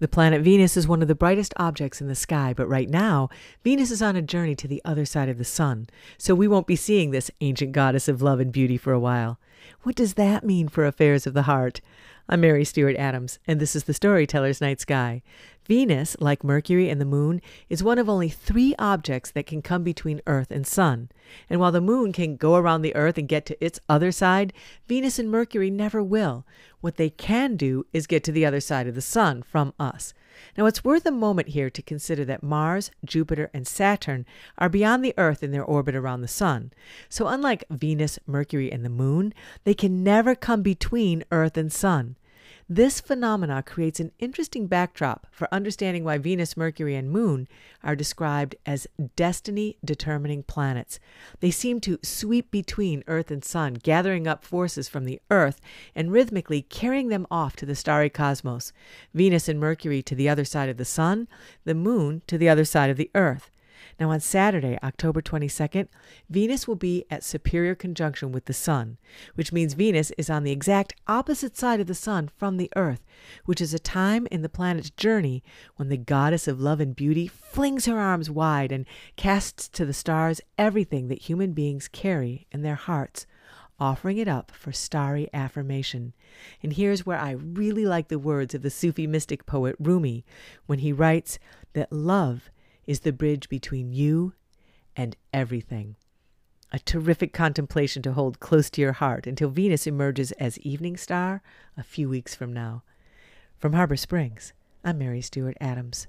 The planet Venus is one of the brightest objects in the sky, but right now, Venus is on a journey to the other side of the sun, so we won't be seeing this ancient goddess of love and beauty for a while. What does that mean for affairs of the heart? I'm Mary Stewart Adams, and this is the Storyteller's Night Sky. Venus, like Mercury and the Moon, is one of only three objects that can come between Earth and Sun. And while the Moon can go around the Earth and get to its other side, Venus and Mercury never will. What they can do is get to the other side of the Sun from us. Now, it's worth a moment here to consider that Mars, Jupiter, and Saturn are beyond the Earth in their orbit around the Sun. So, unlike Venus, Mercury, and the Moon, they can never come between Earth and Sun. This phenomena creates an interesting backdrop for understanding why Venus, Mercury, and Moon are described as destiny determining planets. They seem to sweep between Earth and Sun, gathering up forces from the Earth and rhythmically carrying them off to the starry cosmos. Venus and Mercury to the other side of the Sun, the Moon to the other side of the Earth. Now, on Saturday, October 22nd, Venus will be at superior conjunction with the Sun, which means Venus is on the exact opposite side of the Sun from the Earth, which is a time in the planet's journey when the goddess of love and beauty flings her arms wide and casts to the stars everything that human beings carry in their hearts offering it up for starry affirmation. And here's where I really like the words of the Sufi mystic poet Rumi when he writes that love is the bridge between you and everything. A terrific contemplation to hold close to your heart until Venus emerges as evening star a few weeks from now. From Harbor Springs, I'm Mary Stewart Adams.